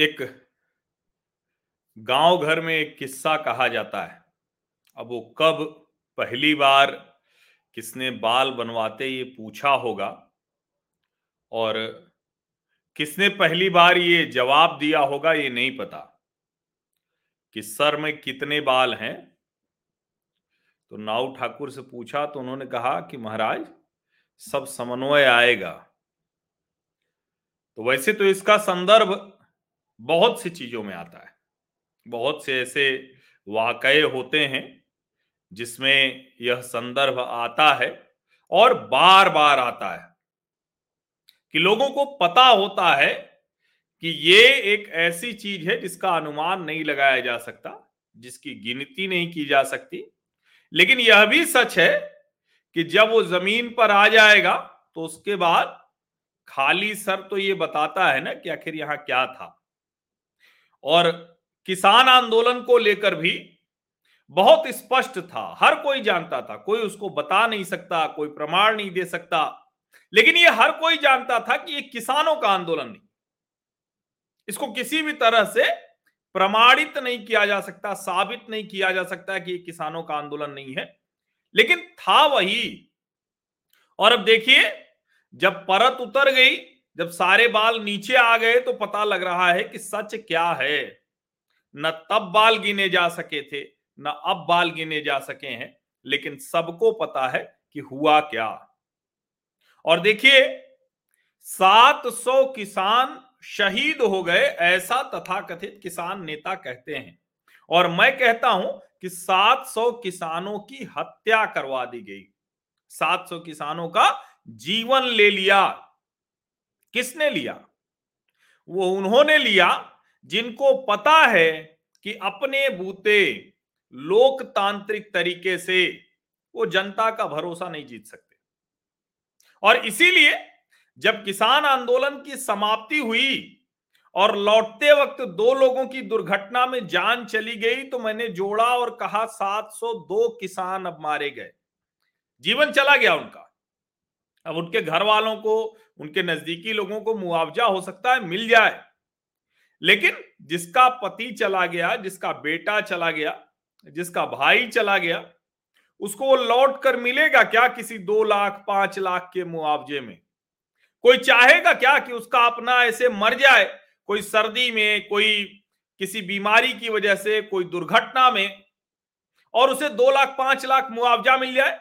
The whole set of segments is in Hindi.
एक गाँव घर में एक किस्सा कहा जाता है। अब वो कब, पहली बार किसने बाल बनवाते ये पूछा होगा और किसने पहली बार ये जवाब दिया होगा ये नहीं पता। कि सर में कितने बाल हैं? तो नाऊ ठाकुर से पूछा तो उन्होंने कहा कि महाराज, सब समन्वय आएगा। तो वैसे तो इसका संदर्भ बहुत सी चीज़ों में आता है। बहुत से ऐसे वाकये होते हैं, जिसमें यह संदर्भ आता है और बार बार आता है कि लोगों को पता होता है कि ये एक ऐसी चीज़ है जिसका अनुमान नहीं लगाया जा सकता, जिसकी गिनती नहीं की जा सकती। लेकिन यह भी सच है कि जब वो ज़मीन पर आ जाएगा तो उसके बाद खाली सर तो ये बताता है ना कि आखिर यहाँ क्या था। और किसान आंदोलन को लेकर भी बहुत स्पष्ट था। हर कोई जानता था, कोई उसको बता नहीं सकता, कोई प्रमाण नहीं दे सकता, लेकिन ये हर कोई जानता था कि ये किसानों का आंदोलन नहीं। इसको किसी भी तरह से प्रमाणित नहीं किया जा सकता, साबित नहीं किया जा सकता कि ये किसानों का आंदोलन नहीं है। लेकिन था वही। और अब देखिए, जब परत उतर गई जब सारे बाल नीचे आ गए तो पता लग रहा है कि सच क्या है। न तब बाल गिने जा सके थे, न अब बाल गिने जा सके हैं, लेकिन सबको पता है कि हुआ क्या। और देखिए 700 किसान शहीद हो गए, ऐसा तथाकथित किसान नेता कहते हैं। और मैं कहता हूँ कि 700 किसानों की हत्या करवा दी गई। 700 किसानों का जीवन ले लिया। किसने लिया? वो उन्होंने लिया जिनको पता है कि अपने बूते लोकतांत्रिक तरीके से वो जनता का भरोसा नहीं जीत सकते। और इसीलिए जब किसान आंदोलन की समाप्ति हुई और लौटते वक्त दो लोगों की दुर्घटना में जान चली गई तो मैंने जोड़ा और कहा 702 किसान अब मारे गए। जीवन चला गया उनका। अब उनके घर वालों को, उनके नजदीकी लोगों को मुआवजा हो सकता है, मिल जाए। लेकिन जिसका पति चला गया, जिसका बेटा चला गया, जिसका भाई चला गया, उसको वो लौट कर मिलेगा क्या किसी दो लाख, पाँच लाख के मुआवजे में? कोई चाहेगा क्या कि उसका अपना ऐसे मर जाए? कोई सर्दी में, कोई किसी बीमारी की वजह से, कोई दुर्घटना में, और उसे दो लाख, पाँच लाख मुआवजा मिल जाए?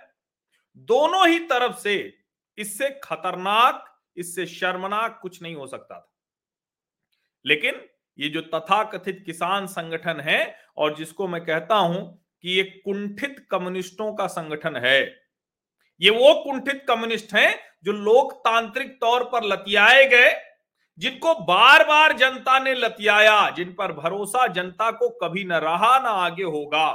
दोनों ही तरफ़ से इससे खतरनाक, इससे शर्मनाक कुछ नहीं हो सकता था। लेकिन ये जो तथाकथित किसान संगठन है और जिसको मैं कहता हूँ कि ये कुंठित कम्युनिस्टों का संगठन है, ये वो कुंठित कम्युनिस्ट हैं जो लोकतांत्रिक तौर पर लतियाए गए, जिनको बार बार जनता ने लतियाया, जिन पर भरोसा जनता को कभी न रहा ना आगे होगा।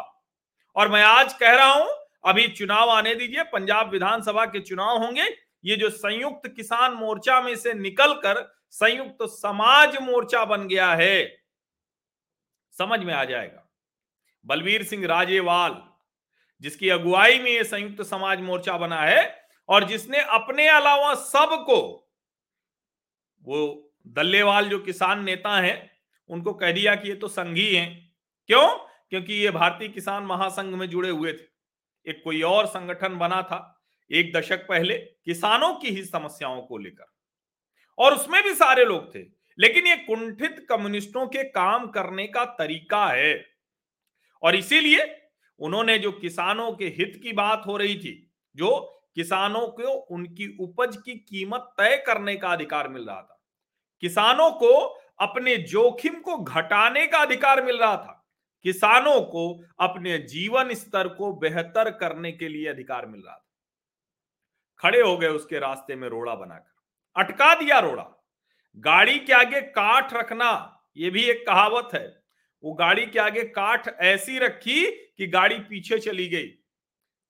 और मैं आज कह रहा हूँ, अभी चुनाव आने दीजिए, पंजाब विधानसभा के चुनाव होंगे ये जो संयुक्त किसान मोर्चा में से निकलकर संयुक्त समाज मोर्चा बन गया है। समझ में आ जाएगा। बलबीर सिंह राजेवाल, जिसकी अगुवाई में ये संयुक्त समाज मोर्चा बना है और जिसने अपने अलावा सबको, वो दल्लेवाल जो किसान नेता हैं, उनको कह दिया कि ये तो संघी हैं। क्यों? क्योंकि ये भारतीय किसान महासंघ में जुड़े हुए थे। एक कोई और संगठन बना था। एक दशक पहले किसानों की ही समस्याओं को लेकर। और उसमें भी सारे लोग थे, लेकिन ये कुंठित कम्युनिस्टों के काम करने का तरीका है। और इसीलिए उन्होंने जो किसानों के हित की बात हो रही थी, जो किसानों को उनकी उपज की कीमत तय करने का अधिकार मिल रहा था, किसानों को अपने जोखिम को घटाने का अधिकार मिल रहा था, किसानों को अपने जीवन स्तर को बेहतर करने के लिए अधिकार मिल रहा था। खड़े हो गए उसके रास्ते में रोड़ा बनाकर। अटका दिया रोड़ा। गाड़ी के आगे काठ रखना यह भी एक कहावत है। वो गाड़ी के आगे काठ ऐसी रखी कि गाड़ी पीछे चली गई।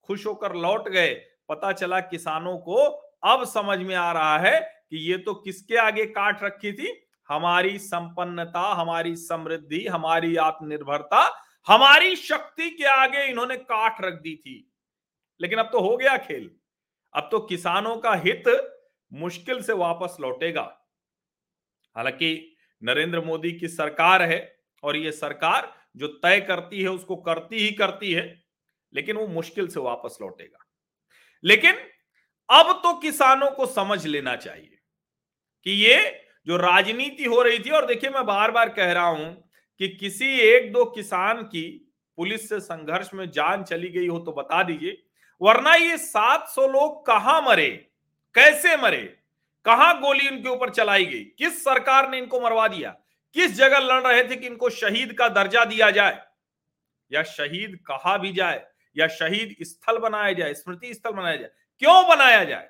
खुश होकर लौट गए। पता चला किसानों को अब समझ में आ रहा है कि ये तो किसके आगे काट रखी थी? हमारी संपन्नता, हमारी समृद्धि, हमारी आत्मनिर्भरता, हमारी शक्ति के आगे इन्होंने काट रख दी थी। लेकिन अब तो हो गया खेल। अब तो किसानों का हित मुश्किल से वापस लौटेगा। हालाँकि नरेंद्र मोदी की सरकार है और ये सरकार जो तय करती है, उसको करती ही करती है, लेकिन वो मुश्किल से वापस लौटेगा। लेकिन अब तो किसानों को समझ लेना चाहिए कि ये जो राजनीति हो रही थी, और देखिए मैं बार बार कह रहा हूँ कि किसी एक दो किसान की पुलिस से संघर्ष में जान चली गई हो तो बता दीजिए वरना ये 700 लोग कहाँ मरे? कैसे मरे? कहा गोली उनके ऊपर चलाई गई? किस सरकार ने इनको मरवा दिया? किस जगह लड़ रहे थे कि इनको शहीद का दर्जा दिया जाए? या शहीद कहा भी जाए? या शहीद स्थल बनाया जाए, स्मृति स्थल बनाया जाए? क्यों बनाया जाए?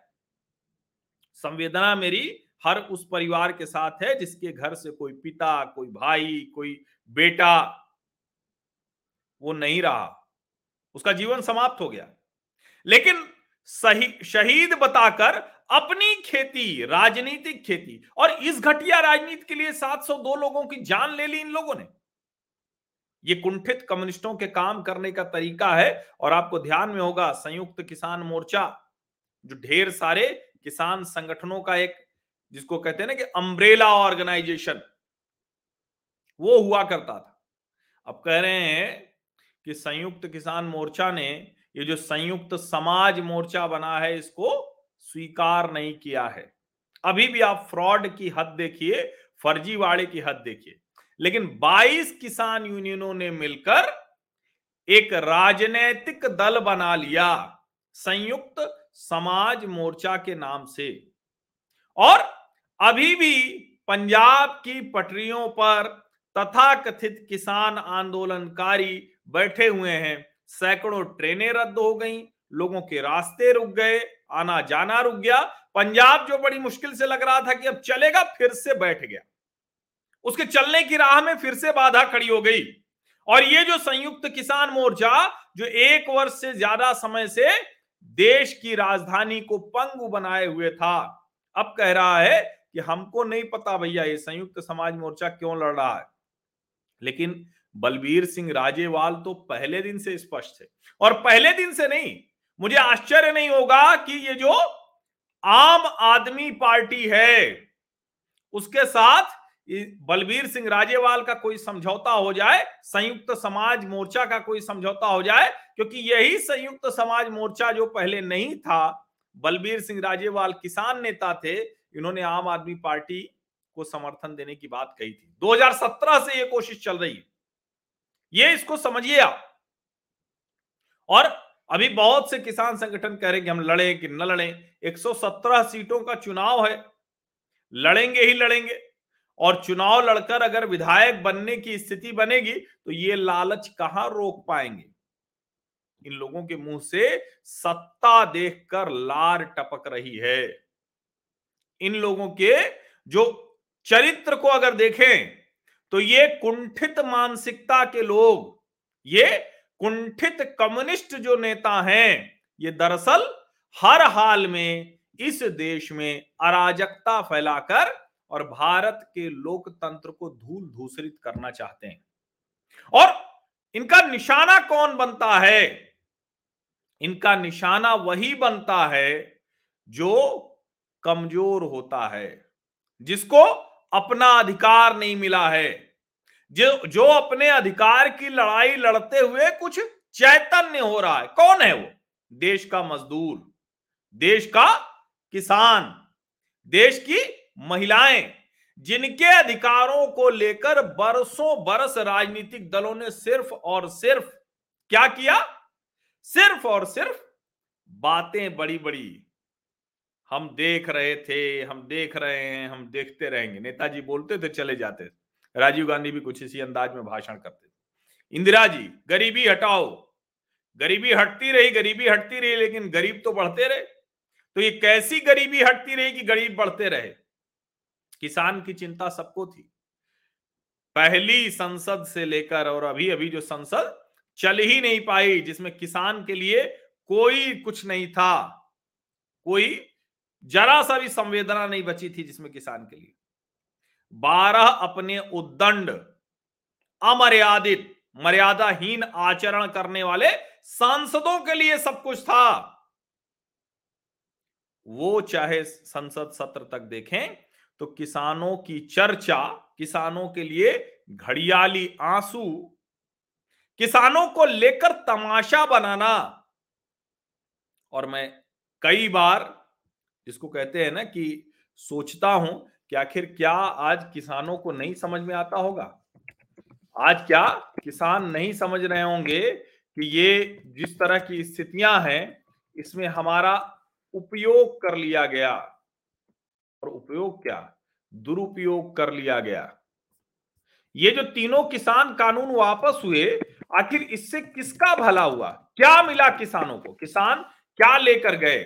संवेदना मेरी हर उस परिवार के साथ है जिसके घर से कोई पिता, कोई भाई, कोई बेटा, वो नहीं रहा। उसका जीवन समाप्त हो गया। लेकिन सही, शहीद बताकर अपनी खेती, राजनीतिक खेती, और इस घटिया राजनीति के लिए 702 लोगों की जान ले ली इन लोगों ने। ये कुंठित कम्युनिस्टों के काम करने का तरीका है, और आपको ध्यान में होगा, संयुक्त किसान मोर्चा, जो ढेर सारे किसान संगठनों का एक, जिसको कहते हैं ना कि अम्ब्रेला ऑर्गेनाइजेशन वो हुआ करता था। अब कह रहे हैं कि संयुक्त किसान मोर्चा ने ये जो संयुक्त समाज मोर्चा बना है, इसको स्वीकार नहीं किया है। अभी भी आप फ्रॉड की हद देखिए, फर्जीवाड़े की हद देखिए। लेकिन 22 किसान यूनियनों ने मिलकर एक राजनैतिक दल बना लिया, संयुक्त समाज मोर्चा के नाम से। और अभी भी पंजाब की पटरियों पर तथा कथित किसान आंदोलनकारी बैठे हुए हैं। सैकड़ों ट्रेनें रद्द हो गई, लोगों के रास्ते रुक गए आना जाना रुक गया। पंजाब जो बड़ी मुश्किल से लग रहा था कि अब चलेगा, फिर से बैठ गया। उसके चलने की राह में फिर से बाधा खड़ी हो गई। और ये जो संयुक्त किसान मोर्चा, जो एक वर्ष से ज़्यादा समय से देश की राजधानी को पंगु बनाए हुए था, अब कह रहा है कि हमको नहीं पता भैया, ये संयुक्त समाज मोर्चा क्यों लड़ रहा है। लेकिन बलबीर सिंह राजेवाल तो पहले दिन से स्पष्ट थे। और पहले दिन से नहीं, मुझे आश्चर्य नहीं होगा कि ये जो आम आदमी पार्टी है, उसके साथ बलबीर सिंह राजेवाल का कोई समझौता हो जाए, संयुक्त समाज मोर्चा का कोई समझौता हो जाए, क्योंकि यही संयुक्त समाज मोर्चा जो पहले नहीं था, बलबीर सिंह राजेवाल किसान नेता थे, इन्होंने आम आदमी पार्टी को समर्थन देने की बात कही थी। 2017 से ये कोशिश चल रही है। ये इसको समझिए आप। और अभी बहुत से किसान संगठन कह रहे कि हम लड़े कि न लड़े 117 सीटों का चुनाव है, लड़ेंगे ही लड़ेंगे। और चुनाव लड़कर अगर विधायक बनने की स्थिति बनेगी तो ये लालच कहाँ रोक पाएँगे? इन लोगों के मुँह से सत्ता देखकर लार टपक रही है। इन लोगों के जो चरित्र को अगर देखें तो ये कुंठित मानसिकता के लोग, ये कुंठित कम्युनिस्ट जो नेता हैं, ये दरअसल हर हाल में इस देश में अराजकता फैलाकर और भारत के लोकतंत्र को धूल धूसरित करना चाहते हैं। और इनका निशाना कौन बनता है? इनका निशाना वही बनता है जो कमज़ोर होता है, जिसको अपना अधिकार नहीं मिला है। जो जो अपने अधिकार की लड़ाई लड़ते हुए कुछ चैतन्य हो रहा है, कौन है वो? देश का मजदूर, देश का किसान, देश की महिलाएँ, जिनके अधिकारों को लेकर बरसों बरस राजनीतिक दलों ने सिर्फ़ और सिर्फ़ क्या किया? सिर्फ़ और सिर्फ़ बातें बड़ी बड़ी हम देख रहे थे, हम देख रहे हैं, हम देखते रहेंगे। नेताजी बोलते थे, चले जाते थे। राजीव गांधी भी कुछ इसी अंदाज में भाषण करते थे। इंदिरा जी, गरीबी हटाओ। गरीबी हटती रही, गरीबी हटती रही, लेकिन गरीब तो बढ़ते रहे। तो ये कैसी गरीबी हटती रही कि गरीब बढ़ते रहे? किसान की चिंता सबको थी। पहली संसद से लेकर और अभी अभी जो संसद चल ही नहीं पाई, जिसमें किसान के लिए कोई कुछ नहीं था, कोई जरा सा भी संवेदना नहीं बची थी जिसमें किसान के लिए। बारह अपने उद्दंड, अमर्यादित, मर्यादाहीन आचरण करने वाले सांसदों के लिए सब कुछ था। वो चाहे संसद सत्र तक देखें तो किसानों की चर्चा, किसानों के लिए घड़ियाली आँसू, किसानों को लेकर तमाशा बनाना। और मैं कई बार जिसको कहते हैं ना कि सोचता हूँ कि आखिर क्या आज किसानों को नहीं समझ में आता होगा? आज क्या किसान नहीं समझ रहे होंगे कि ये जिस तरह की स्थितियाँ हैं, इसमें हमारा उपयोग कर लिया गया? और उपयोग क्या? दुरुपयोग कर लिया गया। ये जो तीनों किसान कानून वापस हुए, आखिर इससे किसका भला हुआ? क्या मिला किसानों को? किसान क्या लेकर गए?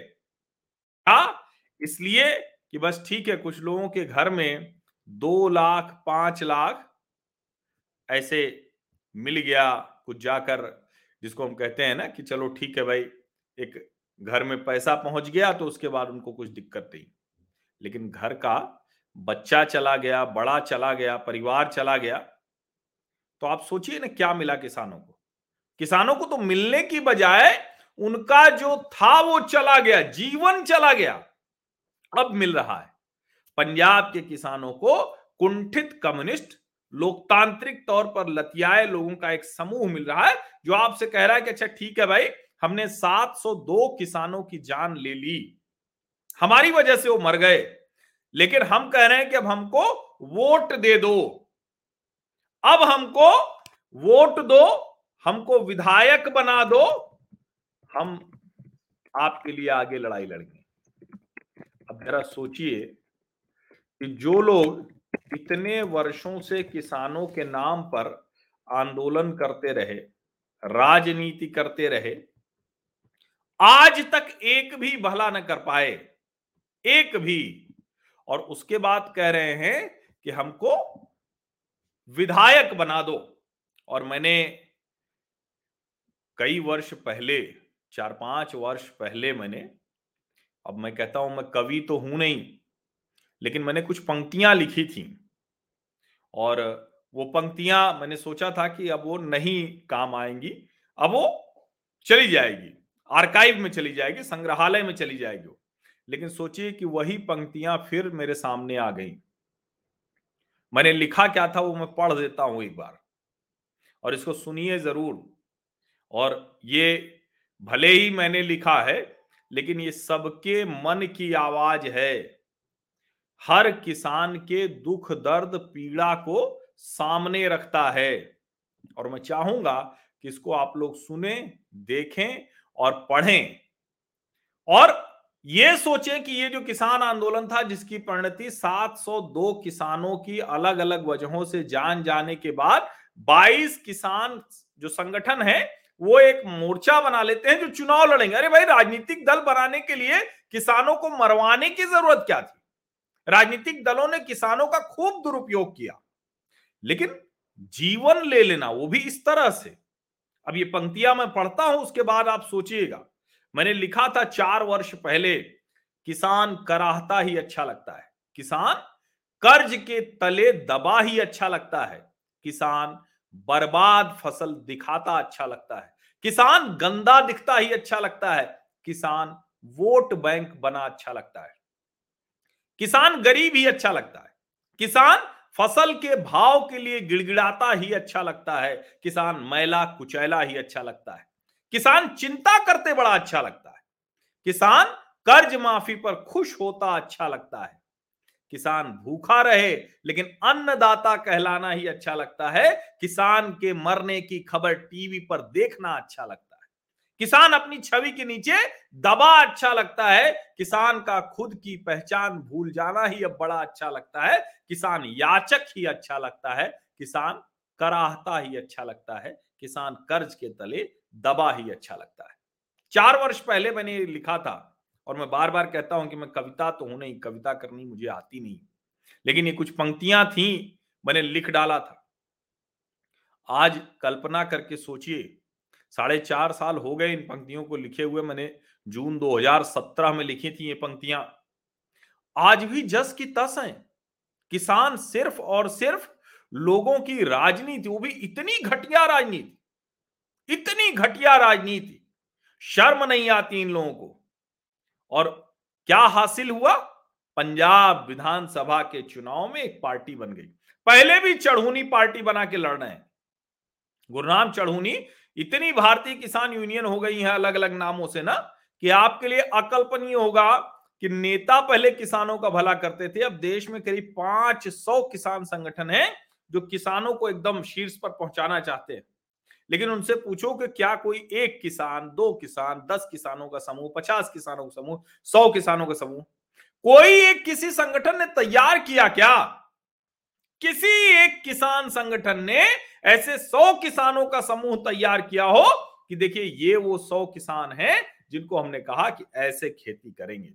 क्या इसलिए कि बस ठीक है, कुछ लोगों के घर में दो लाख, पाँच लाख ऐसे मिल गया कुछ जाकर, जिसको हम कहते हैं ना कि चलो ठीक है भाई, एक घर में पैसा पहुँच गया तो उसके बाद उनको कुछ दिक्कत नहीं। लेकिन घर का बच्चा चला गया, बड़ा चला गया, परिवार चला गया तो आप सोचिए ना क्या मिला किसानों को। किसानों को तो मिलने की बजाय उनका जो था वो चला गया, जीवन चला गया। अब मिल रहा है। पंजाब के किसानों को कुंठित कम्युनिस्ट, लोकतांत्रिक तौर पर लतियाए लोगों का एक समूह मिल रहा है, जो आपसे कह रहा है कि अच्छा ठीक है भाई, हमने 702 किसानों की जान ले ली। हमारी वजह से वो मर गए, लेकिन हम कह रहे हैं कि अब हमको वोट दे दो। अब हमको वोट दो, हमको विधायक बना दो। हम आपके लिए आगे लड़ाई लड़ेंगे। जरा सोचिए कि जो लोग इतने वर्षों से किसानों के नाम पर आंदोलन करते रहे, राजनीति करते रहे, आज तक एक भी भला न कर पाए, एक भी। और उसके बाद कह रहे हैं कि हमको विधायक बना दो। और मैंने कई वर्ष पहले, चार पाँच वर्ष पहले मैंने अब मैं कहता हूँ, मैं कवि तो हूँ नहीं, लेकिन मैंने कुछ पंक्तियाँ लिखी थी। और वो पंक्तियाँ मैंने सोचा था कि अब वो नहीं काम आएँगी, अब वो चली जाएगी, आर्काइव में चली जाएगी, संग्रहालय में चली जाएगी लेकिन सोचिए कि वही पंक्तियाँ फिर मेरे सामने आ गई। मैंने लिखा क्या था वो मैं पढ़ देता हूँ एक बार, और इसको सुनिए ज़रूर। और ये भले ही मैंने लिखा है लेकिन ये सबके मन की आवाज़ है। हर किसान के दुख, दर्द, पीड़ा को सामने रखता है। और मैं चाहूँगा कि इसको आप लोग सुने, देखें और पढ़ें। और ये सोचें कि ये जो किसान आंदोलन था, जिसकी परिणति 702 किसानों की अलग अलग वजहों से जान जाने के बाद 22 किसान जो संगठन है वो एक मोर्चा बना लेते हैं जो चुनाव लड़ेंगे। अरे भाई, राजनीतिक दल बनाने के लिए किसानों को मरवाने की ज़रूरत क्या थी? राजनीतिक दलों ने किसानों का खूब दुरुपयोग किया। लेकिन जीवन ले लेना, वो भी इस तरह से। अब ये पंक्तियाँ मैं पढ़ता हूँ, उसके बाद आप सोचिएगा। मैंने लिखा था चार वर्ष पहले, किसान कराहता ही अच्छा लगता है। किसान कर्ज के तले दबा ही अच्छा लगता है। किसान बर्बाद फ़सल दिखाता अच्छा लगता है। किसान गंदा दिखता ही अच्छा लगता है। किसान वोट बैंक बना अच्छा लगता है। किसान गरीब ही अच्छा लगता है। किसान फ़सल के भाव के लिए गिड़गिड़ाता ही अच्छा लगता है। किसान मैला कुचैला ही अच्छा लगता है। किसान चिंता करते बड़ा अच्छा लगता है। किसान कर्ज माफ़ी पर खुश होता अच्छा लगता है। किसान भूखा रहे, लेकिन अन्नदाता कहलाना ही अच्छा लगता है। किसान के मरने की खबर टीवी पर देखना अच्छा लगता है। किसान अपनी छवि के नीचे दबा अच्छा लगता है। किसान का खुद की पहचान भूल जाना ही अब बड़ा अच्छा लगता है। किसान याचक ही अच्छा लगता है। किसान कराहता ही अच्छा लगता है। किसान कर्ज के तले दबा ही अच्छा लगता है। चार वर्ष पहले मैंने लिखा था और मैं बार बार कहता हूँ कि मैं कविता तो हूँ नहीं, कविता करनी मुझे आती नहीं। लेकिन ये कुछ पंक्तियाँ थी, मैंने लिख डाला था। आज कल्पना करके सोचिए, साढ़े चार साल हो गए इन पंक्तियों को लिखे हुए मैंने, जून 2017 में लिखी थी ये पंक्तियाँ। आज भी जस की तस हैं, किसान सिर्फ़ और सिर्फ़ लोगों की राजनीति, वो भी इतनी घटिया राजनीति, इतनी घटिया राजनीति, शर्म नहीं आती इन लोगों को। और क्या हासिल हुआ? पंजाब विधानसभा के चुनाव में एक पार्टी बन गई। पहले भी चढ़ूनी पार्टी बना के लड़ रहे हैं। गुरुनाम चढ़ूनी, इतनी भारतीय किसान यूनियन हो गई है अलग अलग नामों से ना, कि आपके लिए अकल्पनीय होगा कि नेता पहले किसानों का भला करते थे। अब देश में करीब पाँच सौ किसान संगठन है जो किसानों को एकदम शीर्ष पर पहुंचाना चाहते हैं। लेकिन उनसे पूछो कि क्या कोई एक किसान, दो किसान, दस किसानों का समूह, पचास किसानों का समूह, सौ किसानों का समूह? कोई एक किसी संगठन ने तैयार किया क्या? किसी एक किसान संगठन ने ऐसे सौ किसानों का समूह तैयार किया हो कि देखिए, ये वो सौ किसान हैं जिनको हमने कहा कि ऐसे खेती करेंगे।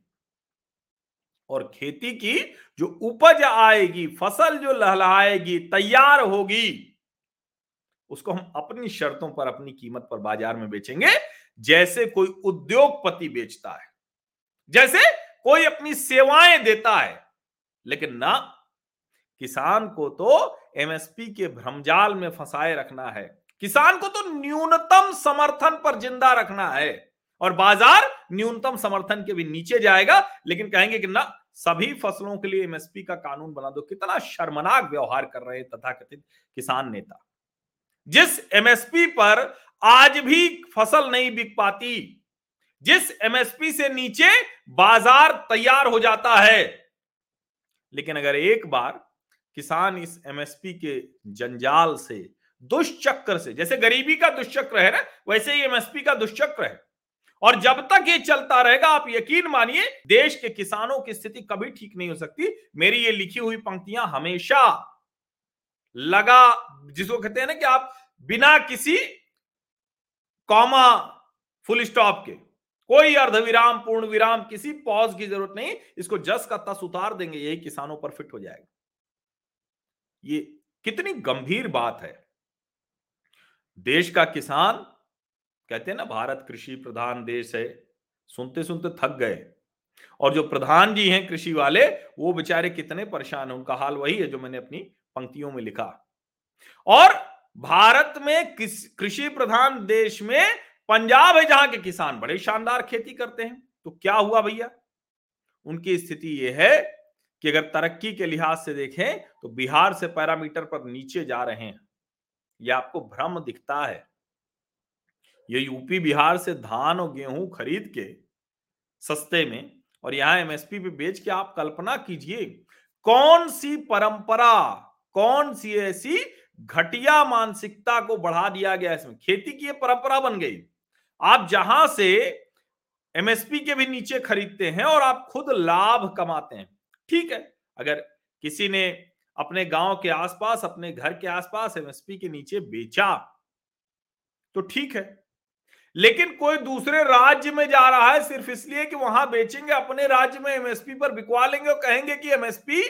और खेती की जो उपज आएगी, फ़सल जो लहलाएगी, तैयार होगी उसको हम अपनी शर्तों पर, अपनी कीमत पर बाज़ार में बेचेंगे। जैसे कोई उद्योगपति बेचता है, जैसे कोई अपनी सेवाएँ देता है, लेकिन ना, किसान को तो एमएसपी के भ्रमजाल में फंसाए रखना है। किसान को तो न्यूनतम समर्थन पर ज़िंदा रखना है और बाज़ार न्यूनतम समर्थन के भी नीचे जाएगा, लेकिन कहेंगे कि ना, सभी फ़सलों के लिए एमएसपी का कानून बना दो। कितना शर्मनाक व्यवहार कर रहे तथाकथित किसान नेता। जिस एमएसपी पर आज भी फ़सल नहीं बिक पाती, जिस एमएसपी से नीचे बाज़ार तैयार हो जाता है। लेकिन अगर एक बार किसान इस एमएसपी के जंजाल से, दुष्चक्र से, जैसे गरीबी का दुष्चक्र है ना, वैसे ही एमएसपी का दुष्चक्र है। और जब तक ये चलता रहेगा, आप यकीन मानिए, देश के किसानों की स्थिति कभी ठीक नहीं हो सकती। मेरी ये लिखी हुई पंक्तियाँ हमेशा लगा, जिसको कहते हैं ना कि आप बिना किसी कॉमा फुल स्टॉप के, कोई अर्धविराम पूर्ण विराम किसी पॉज की ज़रूरत नहीं, इसको जस का तस उतार देंगे, यही किसानों पर फिट हो जाएगा। ये कितनी गंभीर बात है। देश का किसान, कहते हैं ना, भारत कृषि प्रधान देश है सुनते सुनते थक गए। और जो प्रधान जी हैं कृषि वाले, वो बेचारे कितने परेशान हैं, उनका हाल वही है जो मैंने अपनी पंक्तियों में लिखा। और भारत में कृषि प्रधान देश में पंजाब है जहाँ के किसान बड़े शानदार खेती करते हैं। तो क्या हुआ भैया? उनकी स्थिति यह है कि अगर तरक्की के लिहाज से देखें तो बिहार से पैरामीटर पर नीचे जा रहे हैं। यह आपको भ्रम दिखता है। ये यूपी, बिहार से धान और गेहूँ खरीद के सस्ते में और यहाँ एमएसपी पे बेच के आप कल्पना कीजिए, कौन सी परंपरा कौन सी ऐसी घटिया मानसिकता को बढ़ा दिया गया इसमें? खेती की परंपरा बन गई। आप जहाँ से एमएसपी के भी नीचे खरीदते हैं और आप खुद लाभ कमाते हैं, ठीक है? अगर किसी ने अपने गाँव के आसपास, अपने घर के आसपास एमएसपी के नीचे बेचा तो ठीक है। लेकिन कोई दूसरे राज्य में जा रहा है सिर्फ़ इसलिए कि वहाँ बेचेंगे, अपने राज्य में एमएसपी पर बिकवा लेंगे और कहेंगे कि एमएसपी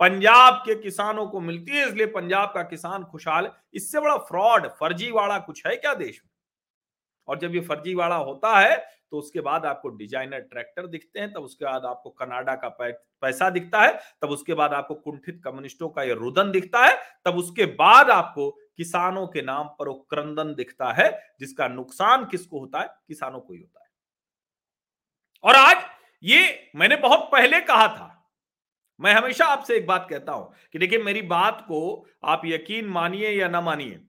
पंजाब के किसानों को मिलती है, इसलिए पंजाब का किसान खुशहाल इससे बड़ा फ्रॉड फर्जीवाड़ा कुछ है क्या देश में? और जब ये फर्जीवाड़ा होता है तो उसके बाद आपको डिज़ाइनर ट्रैक्टर दिखते हैं, तब उसके बाद आपको कनाडा का पैसा दिखता है, तब उसके बाद आपको कुंठित कम्युनिस्टों का ये रुदन दिखता है, तब उसके बाद आपको किसानों के नाम पर क्रंदन दिखता है, जिसका नुकसान किसको होता है? किसानों को ही होता है। और आज ये मैंने बहुत पहले कहा था मैं हमेशा आपसे एक बात कहता हूँ कि देखिए, मेरी बात को आप यकीन मानिए या ना मानिए,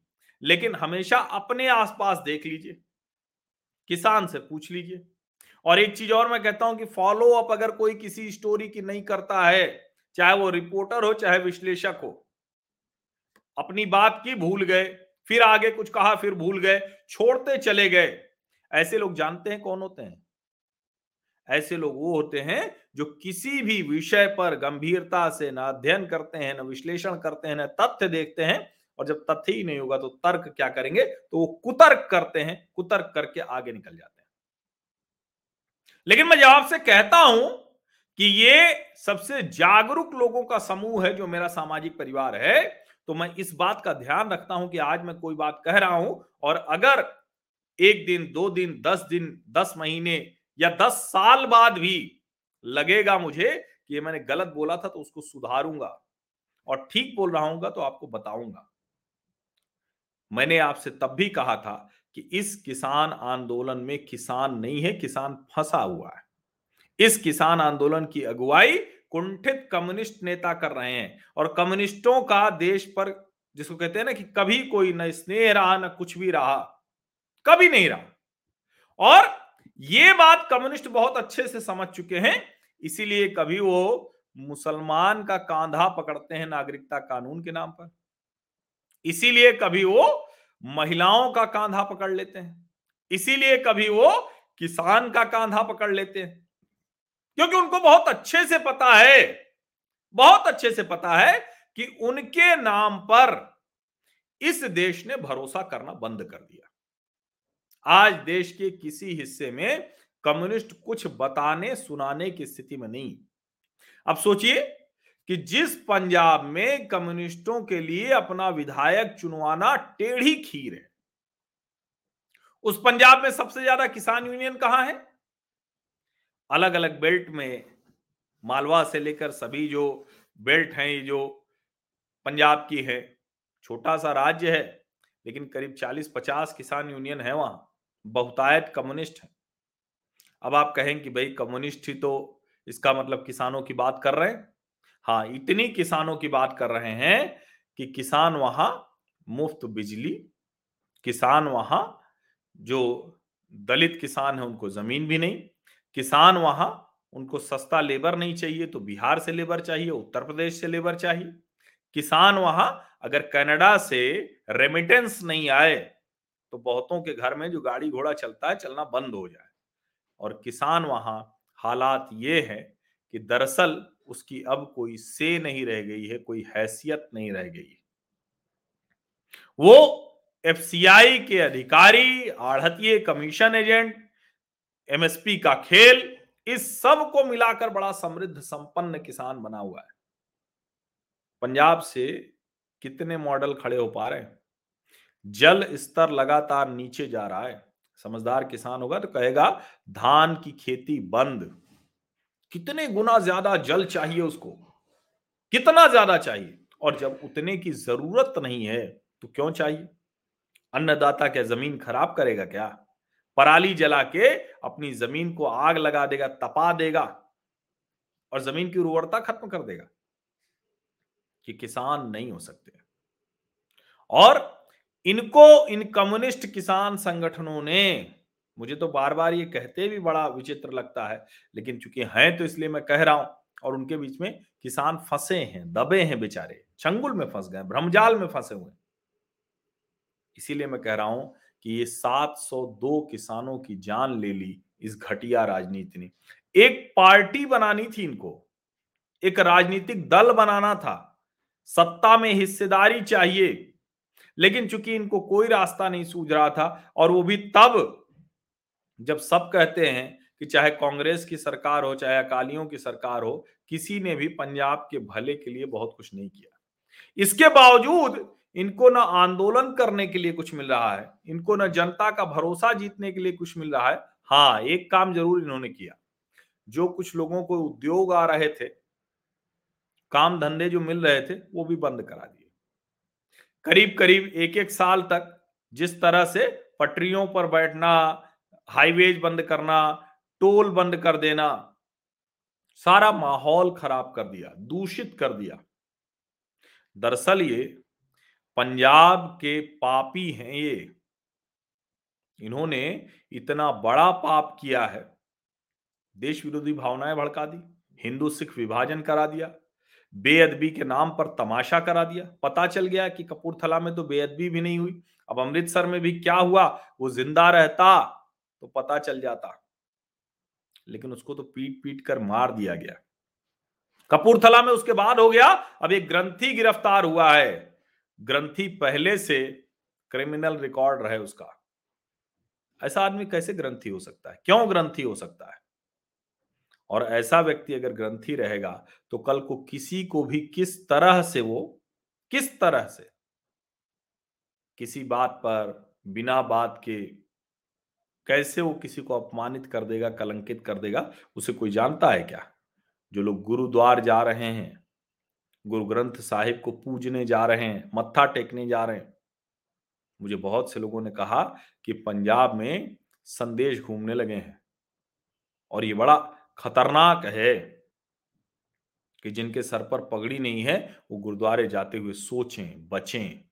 लेकिन हमेशा अपने आसपास देख लीजिए, किसान से पूछ लीजिए। और एक चीज़ और मैं कहता हूँ कि फॉलो अप अगर कोई किसी स्टोरी की नहीं करता है, चाहे वो रिपोर्टर हो, चाहे विश्लेषक हो, अपनी बात की भूल गए, फिर आगे कुछ कहा, फिर भूल गए, छोड़ते चले गए। ऐसे लोग जानते हैं कौन होते हैं? ऐसे लोग वो होते हैं जो किसी भी विषय पर गंभीरता से न अध्ययन करते हैं, न विश्लेषण करते हैं, न तथ्य देखते हैं और जब तथ्य ही नहीं होगा तो तर्क क्या करेंगे? तो वो कुतर्क करते हैं, कुतर्क करके आगे निकल जाते हैं। लेकिन मैं जवाब से कहता हूँ कि ये सबसे जागरूक लोगों का समूह है जो मेरा सामाजिक परिवार है तो मैं इस बात का ध्यान रखता हूँ कि आज मैं कोई बात कह रहा हूँ और अगर एक दिन, दो दिन, दस दिन, दस महीने या दस साल बाद भी लगेगा मुझे कि मैंने गलत बोला था तो उसको सुधारूँगा और ठीक बोल रहा हूँ तो आपको बताऊँगा। मैंने आपसे तब भी कहा था कि इस किसान आंदोलन में किसान नहीं है, किसान फंसा हुआ है। इस किसान आंदोलन की अगुवाई कुंठित कम्युनिस्ट नेता कर रहे हैं और कम्युनिस्टों का देश पर, जिसको कहते हैं ना कि कभी कोई न स्नेह रहा, न कुछ भी रहा, कभी नहीं रहा। और ये बात कम्युनिस्ट बहुत अच्छे से समझ चुके हैं, इसीलिए कभी वो मुसलमान का कांधा पकड़ते हैं नागरिकता कानून के नाम पर। इसीलिए कभी वो महिलाओं का कांधा पकड़ लेते हैं। इसीलिए कभी वो किसान का कांधा पकड़ लेते हैं। क्योंकि उनको बहुत अच्छे से पता है, बहुत अच्छे से पता है कि उनके नाम पर इस देश ने भरोसा करना बंद कर दिया। आज देश के किसी हिस्से में कम्युनिस्ट कुछ बताने, सुनाने की स्थिति में नहीं। अब सोचिए कि जिस पंजाब में कम्युनिस्टों के लिए अपना विधायक चुनवाना टेढ़ी खीर है, उस पंजाब में सबसे ज़्यादा किसान यूनियन कहाँ है? अलग अलग बेल्ट में, मालवा से लेकर सभी जो बेल्ट हैं, ये जो पंजाब की है, छोटा सा राज्य है, लेकिन करीब 40-50 किसान यूनियन है वहाँ। बहुतायत कम्युनिस्ट है। अब आप कहें कि भाई कम्युनिस्ट ही तो इसका मतलब किसानों की बात कर रहे हैं। हाँ इतनी किसानों की बात कर रहे हैं कि किसान वहाँ मुफ़्त बिजली, किसान वहाँ जो दलित किसान है उनको ज़मीन भी नहीं, किसान वहाँ उनको सस्ता लेबर नहीं चाहिए तो बिहार से लेबर चाहिए, उत्तर प्रदेश से लेबर चाहिए। किसान वहाँ अगर कनाडा से रेमिटेंस नहीं आए तो बहुतों के घर में जो गाड़ी घोड़ा चलता है, चलना बंद हो जाए। और किसान वहाँ, हालात ये है कि दरअसल उसकी अब कोई से नहीं रह गई है, कोई हैसियत नहीं रह गई है। वो एफसीआई के अधिकारी आढ़तीय कमीशन एजेंट, एमएसपी का खेल, इस सबको मिलाकर बड़ा समृद्ध, संपन्न किसान बना हुआ है। पंजाब से कितने मॉडल खड़े हो पा रहे हैं? जल स्तर लगातार नीचे जा रहा है। समझदार किसान होगा तो कहेगा, धान की खेती बंद। कितने गुना ज़्यादा जल चाहिए उसको? कितना ज़्यादा चाहिए? और जब उतने की ज़रूरत नहीं है तो क्यों चाहिए? अन्नदाता क्या ज़मीन खराब करेगा क्या? पराली जला के अपनी ज़मीन को आग लगा देगा, तपा देगा और ज़मीन की उर्वरता खत्म कर देगा। कि किसान नहीं हो सकते। और इनको, इन कम्युनिस्ट किसान संगठनों ने, मुझे तो बार बार ये कहते भी बड़ा विचित्र लगता है, लेकिन चूँकि हैं तो इसलिए मैं कह रहा हूँ, और उनके बीच में किसान फंसे हैं, दबे हैं बेचारे, चंगुल में फंस गए, भ्रमजाल में फंसे हुए इसीलिए मैं कह रहा हूँ कि ये 702 किसानों की जान ले ली इस घटिया राजनीति ने। एक पार्टी बनानी थी इनको, एक राजनीतिक दल बनाना था, सत्ता में हिस्सेदारी चाहिए लेकिन चूँकि इनको कोई रास्ता नहीं सूझ रहा था, और वो भी तब जब सब कहते हैं कि चाहे कांग्रेस की सरकार हो, चाहे अकालियों की सरकार हो, किसी ने भी पंजाब के भले के लिए बहुत कुछ नहीं किया। इसके बावजूद इनको ना आंदोलन करने के लिए कुछ मिल रहा है, इनको ना जनता का भरोसा जीतने के लिए कुछ मिल रहा है। हाँ एक काम ज़रूर इन्होंने किया। जो कुछ लोगों को उद्योग आ रहे थे, काम धंधे जो मिल रहे थे, वो भी बंद करा दिए। करीब करीब एक एक साल तक जिस तरह से पटरियों पर बैठना, हाईवेज बंद करना, टोल बंद कर देना, सारा माहौल खराब कर दिया, दूषित कर दिया। दरअसल ये पंजाब के पापी हैं ये। इन्होंने इतना बड़ा पाप किया है। देश विरोधी भावनाएँ भड़का दी हिंदू सिख विभाजन करा दिया बेअदबी के नाम पर तमाशा करा दिया। पता चल गया कि कपूरथला में तो बेअदबी भी नहीं हुई। अब अमृतसर में भी क्या हुआ? वो ज़िंदा रहता तो पता चल जाता। लेकिन उसको तो पीट पीट कर मार दिया गया। कपूरथला में उसके बाद हो गया, अब एक ग्रंथी गिरफ़्तार हुआ है। ग्रंथी पहले से क्रिमिनल रिकॉर्ड रहे उसका। ऐसा आदमी कैसे ग्रंथी हो सकता है? क्यों ग्रंथी हो सकता है? और ऐसा व्यक्ति अगर ग्रंथी रहेगा तो कल को किसी को भी किस तरह से वो, किस तरह से? किसी बात पर, बिना बात के, कैसे वो किसी को अपमानित कर देगा, कलंकित कर देगा, उसे कोई जानता है क्या? जो लोग गुरुद्वार जा रहे हैं, गुरु ग्रंथ साहिब को पूजने जा रहे हैं, मत्था टेकने जा रहे हैं। मुझे बहुत से लोगों ने कहा कि पंजाब में संदेश घूमने लगे हैं। और ये बड़ा खतरनाक है कि जिनके सर पर पगड़ी नहीं है, वो गुरुद्वारे जाते हुए सोचें, बचें।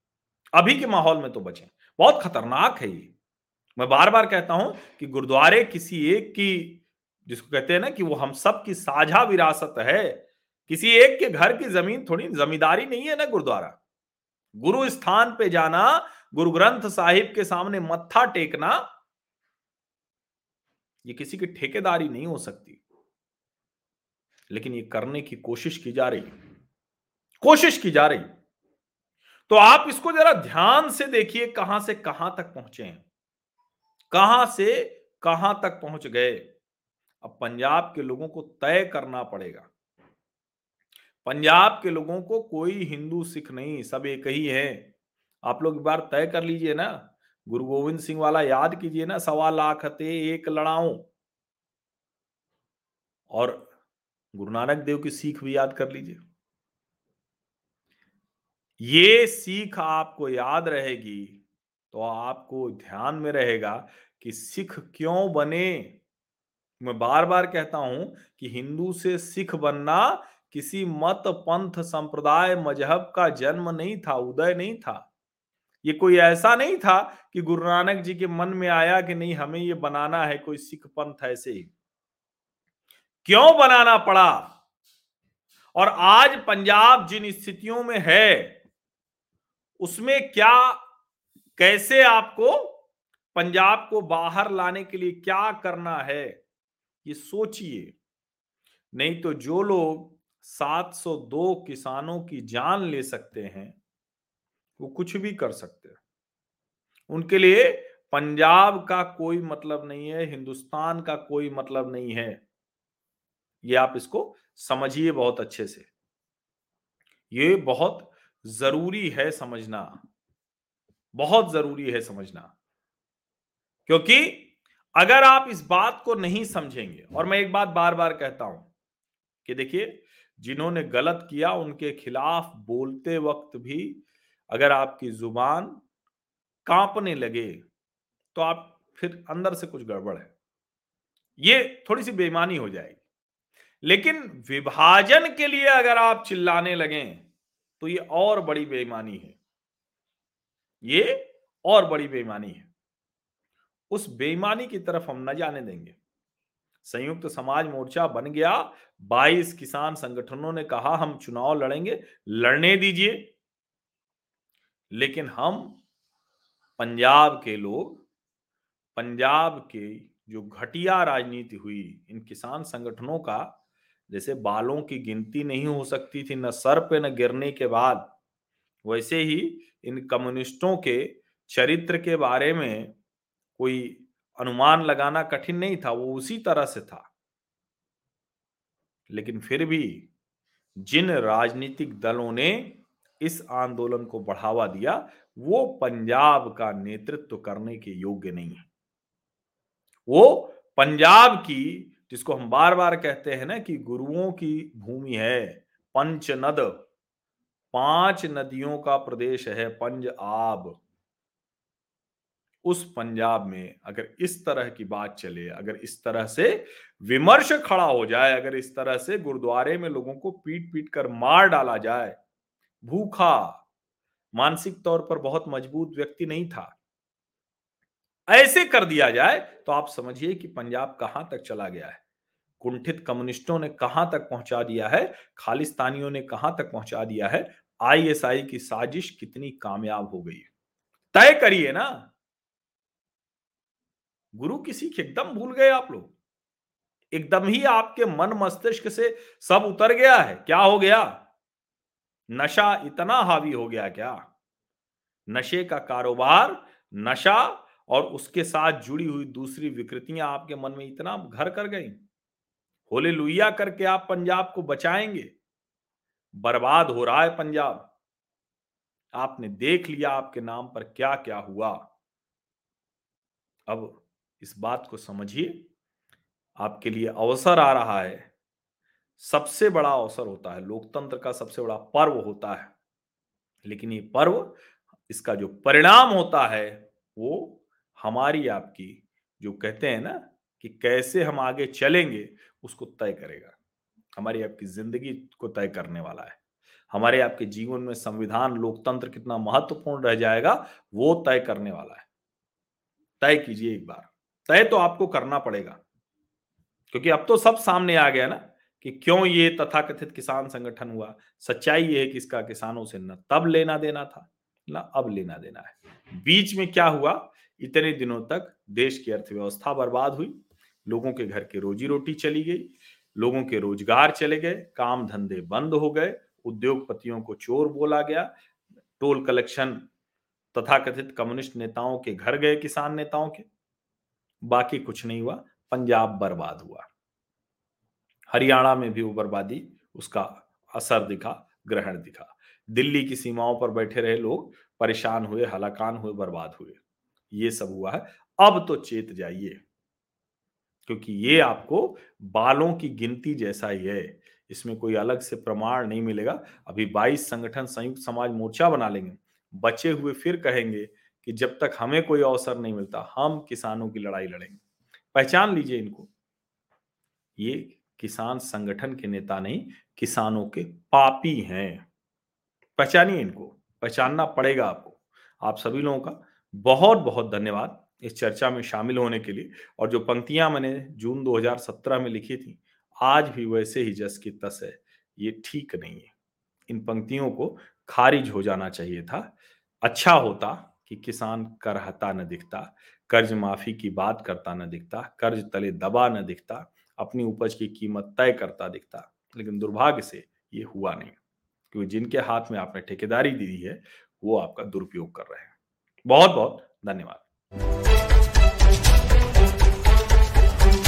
अभी के माहौल में तो बचें। बहुत खतरनाक है ये। मैं बार बार कहता हूँ कि गुरुद्वारे किसी एक की, जिसको कहते हैं ना कि वो हम सब की साझा विरासत है, किसी एक के घर की ज़मीन थोड़ी जमींदारी नहीं है ना गुरुद्वारा। गुरु स्थान पे जाना, गुरु ग्रंथ साहिब के सामने मत्था टेकना, ये किसी की ठेकेदारी नहीं हो सकती। लेकिन ये करने की कोशिश की जा रही कोशिश की जा रही तो आप इसको जरा ध्यान से देखिए कहाँ से कहाँ तक पहुँचे हैं। कहाँ से कहाँ तक पहुँच गए। अब पंजाब के लोगों को तय करना पड़ेगा। पंजाब के लोगों को कोई हिंदू, सिख नहीं, सब एक ही है। आप लोग एक बार तय कर लीजिए ना। गुरु गोविंद सिंह वाला याद कीजिए ना, सवा लाख थे एक लड़ाऊ। और गुरु नानक देव की सीख भी याद कर लीजिए। ये सीख आपको याद रहेगी तो आपको ध्यान में रहेगा कि सिख क्यों बने। मैं बार बार कहता हूँ कि हिंदू से सिख बनना किसी मत पंथ संप्रदाय मज़हब का जन्म नहीं था, उदय नहीं था। ये कोई ऐसा नहीं था कि गुरु नानक जी के मन में आया कि नहीं, हमें ये बनाना है, कोई सिख पंथ ऐसे ही। क्यों बनाना पड़ा? और आज पंजाब जिन स्थितियों में है, उसमें क्या, कैसे आपको पंजाब को बाहर लाने के लिए क्या करना है, ये सोचिए। नहीं तो जो लोग 702 किसानों की जान ले सकते हैं, वो कुछ भी कर सकते हैं। उनके लिए पंजाब का कोई मतलब नहीं है, हिंदुस्तान का कोई मतलब नहीं है। ये आप इसको समझिए बहुत अच्छे से। ये बहुत ज़रूरी है समझना। बहुत ज़रूरी है समझना। क्योंकि अगर आप इस बात को नहीं समझेंगे, और मैं एक बात बार बार कहता हूँ कि देखिए, जिन्होंने गलत किया उनके खिलाफ बोलते वक्त भी अगर आपकी ज़ुबान कांपने लगे तो आप फिर अंदर से कुछ गड़बड़ है। ये थोड़ी सी बेईमानी हो जाएगी। लेकिन विभाजन के लिए अगर आप चिल्लाने लगे तो ये और बड़ी बेईमानी है। ये और बड़ी बेईमानी है। उस बेईमानी की तरफ़ हम न जाने देंगे। संयुक्त समाज मोर्चा बन गया 22 किसान संगठनों ने कहा, हम चुनाव लड़ेंगे, लड़ने दीजिए। लेकिन हम पंजाब के लोग, पंजाब के जो घटिया राजनीति हुई इन किसान संगठनों का जैसे बालों की गिनती नहीं हो सकती थी, न सर पे न गिरने के बाद। वैसे ही इन कम्युनिस्टों के चरित्र के बारे में कोई अनुमान लगाना कठिन नहीं था, वो उसी तरह से था। लेकिन फिर भी जिन राजनीतिक दलों ने इस आंदोलन को बढ़ावा दिया, वो पंजाब का नेतृत्व करने के योग्य नहीं है। वो पंजाब की जिसको हम बार बार कहते हैं ना कि गुरुओं की भूमि है, पंच नद। पाँच नदियों का प्रदेश है पंज आब उस पंजाब में अगर इस तरह की बात चले, अगर इस तरह से विमर्श खड़ा हो जाए, अगर इस तरह से गुरुद्वारे में लोगों को पीट पीट कर मार डाला जाए, भूखा, मानसिक तौर पर बहुत मज़बूत व्यक्ति नहीं था। ऐसे कर दिया जाए तो आप समझिए कि पंजाब कहाँ तक चला गया है। कुंठित कम्युनिस्टों ने कहाँ तक पहुँचा दिया है? खालिस्तानियों ने कहाँ तक पहुँचा दिया है? आईएसआई की साजिश कितनी कामयाब हो गई है? तय करिए ना। गुरु की सीख एकदम भूल गए आप लोग। एकदम ही आपके मन मस्तिष्क से सब उतर गया है। क्या हो गया? नशा इतना हावी हो गया क्या? नशे का कारोबार, नशा और उसके साथ जुड़ी हुई दूसरी विकृतियाँ आपके मन में इतना घर कर गई। होले लुइया करके आप पंजाब को बचाएँगे। बर्बाद हो रहा है पंजाब। आपने देख लिया आपके नाम पर क्या क्या हुआ। अब इस बात को समझिए। आपके लिए अवसर आ रहा है। सबसे बड़ा अवसर होता है। लोकतंत्र का सबसे बड़ा पर्व होता है। लेकिन ये पर्व, इसका जो परिणाम होता है, वो हमारी आपकी जो कहते हैं ना कि कैसे हम आगे चलेंगे, उसको तय करेगा। हमारी आपकी ज़िंदगी को तय करने वाला है। हमारे आपके जीवन में संविधान, लोकतंत्र कितना महत्वपूर्ण रह जाएगा, वो तय करने वाला है। तय कीजिए एक बार। तय तो आपको करना पड़ेगा। क्योंकि अब तो सब सामने आ गया ना कि क्यों ये तथाकथित किसान संगठन हुआ? सच्चाई ये है कि इसका किसानों से न तब लेना देना था, ना अब लेना देना है। बीच में क्या हुआ? इतने दिनों तक देश की अर्थव्यवस्था बर्बाद हुई। लोगों के घर के रोजी रोटी चली गई। लोगों के रोज़गार चले गए। काम धंधे बंद हो गए। उद्योगपतियों को चोर बोला गया। टोल कलेक्शन तथाकथित कम्युनिस्ट नेताओं के घर गए किसान नेताओं के। बाकी कुछ नहीं हुआ। पंजाब बर्बाद हुआ। हरियाणा में भी वो बर्बादी, उसका असर दिखा, ग्रहण दिखा। दिल्ली की सीमाओं पर बैठे रहे लोग, परेशान हुए, हलाकान हुए, बर्बाद हुए। ये सब हुआ है। अब तो चेत जाइए, क्योंकि ये आपको बालों की गिनती जैसा ही है। इसमें कोई अलग से प्रमाण नहीं मिलेगा। अभी 22 संगठन संयुक्त समाज मोर्चा बना लेंगे। बचे हुए फिर कहेंगे कि जब तक हमें कोई अवसर नहीं मिलता, हम किसानों की लड़ाई लड़ेंगे। पहचान लीजिए इनको। ये किसान संगठन के नेता नहीं, किसानों के पापी हैं। पहचानिए इनको। पहचानना पड़ेगा आपको। आप सभी लोगों का बहुत बहुत धन्यवाद इस चर्चा में शामिल होने के लिए। और जो पंक्तियाँ मैंने जून 2017 में लिखी थी, आज भी वैसे ही जस की तस है, ये ठीक नहीं है। इन पंक्तियों को खारिज हो जाना चाहिए था। अच्छा होता कि किसान करहता न दिखता, कर्ज माफ़ी की बात करता न दिखता, कर्ज तले दबा न दिखता, अपनी उपज की कीमत तय करता दिखता, लेकिन दुर्भाग्य से ये हुआ नहीं। क्योंकि जिनके हाथ में आपने ठेकेदारी दी है, वो आपका दुरुपयोग कर रहे हैं। बहुत बहुत धन्यवाद।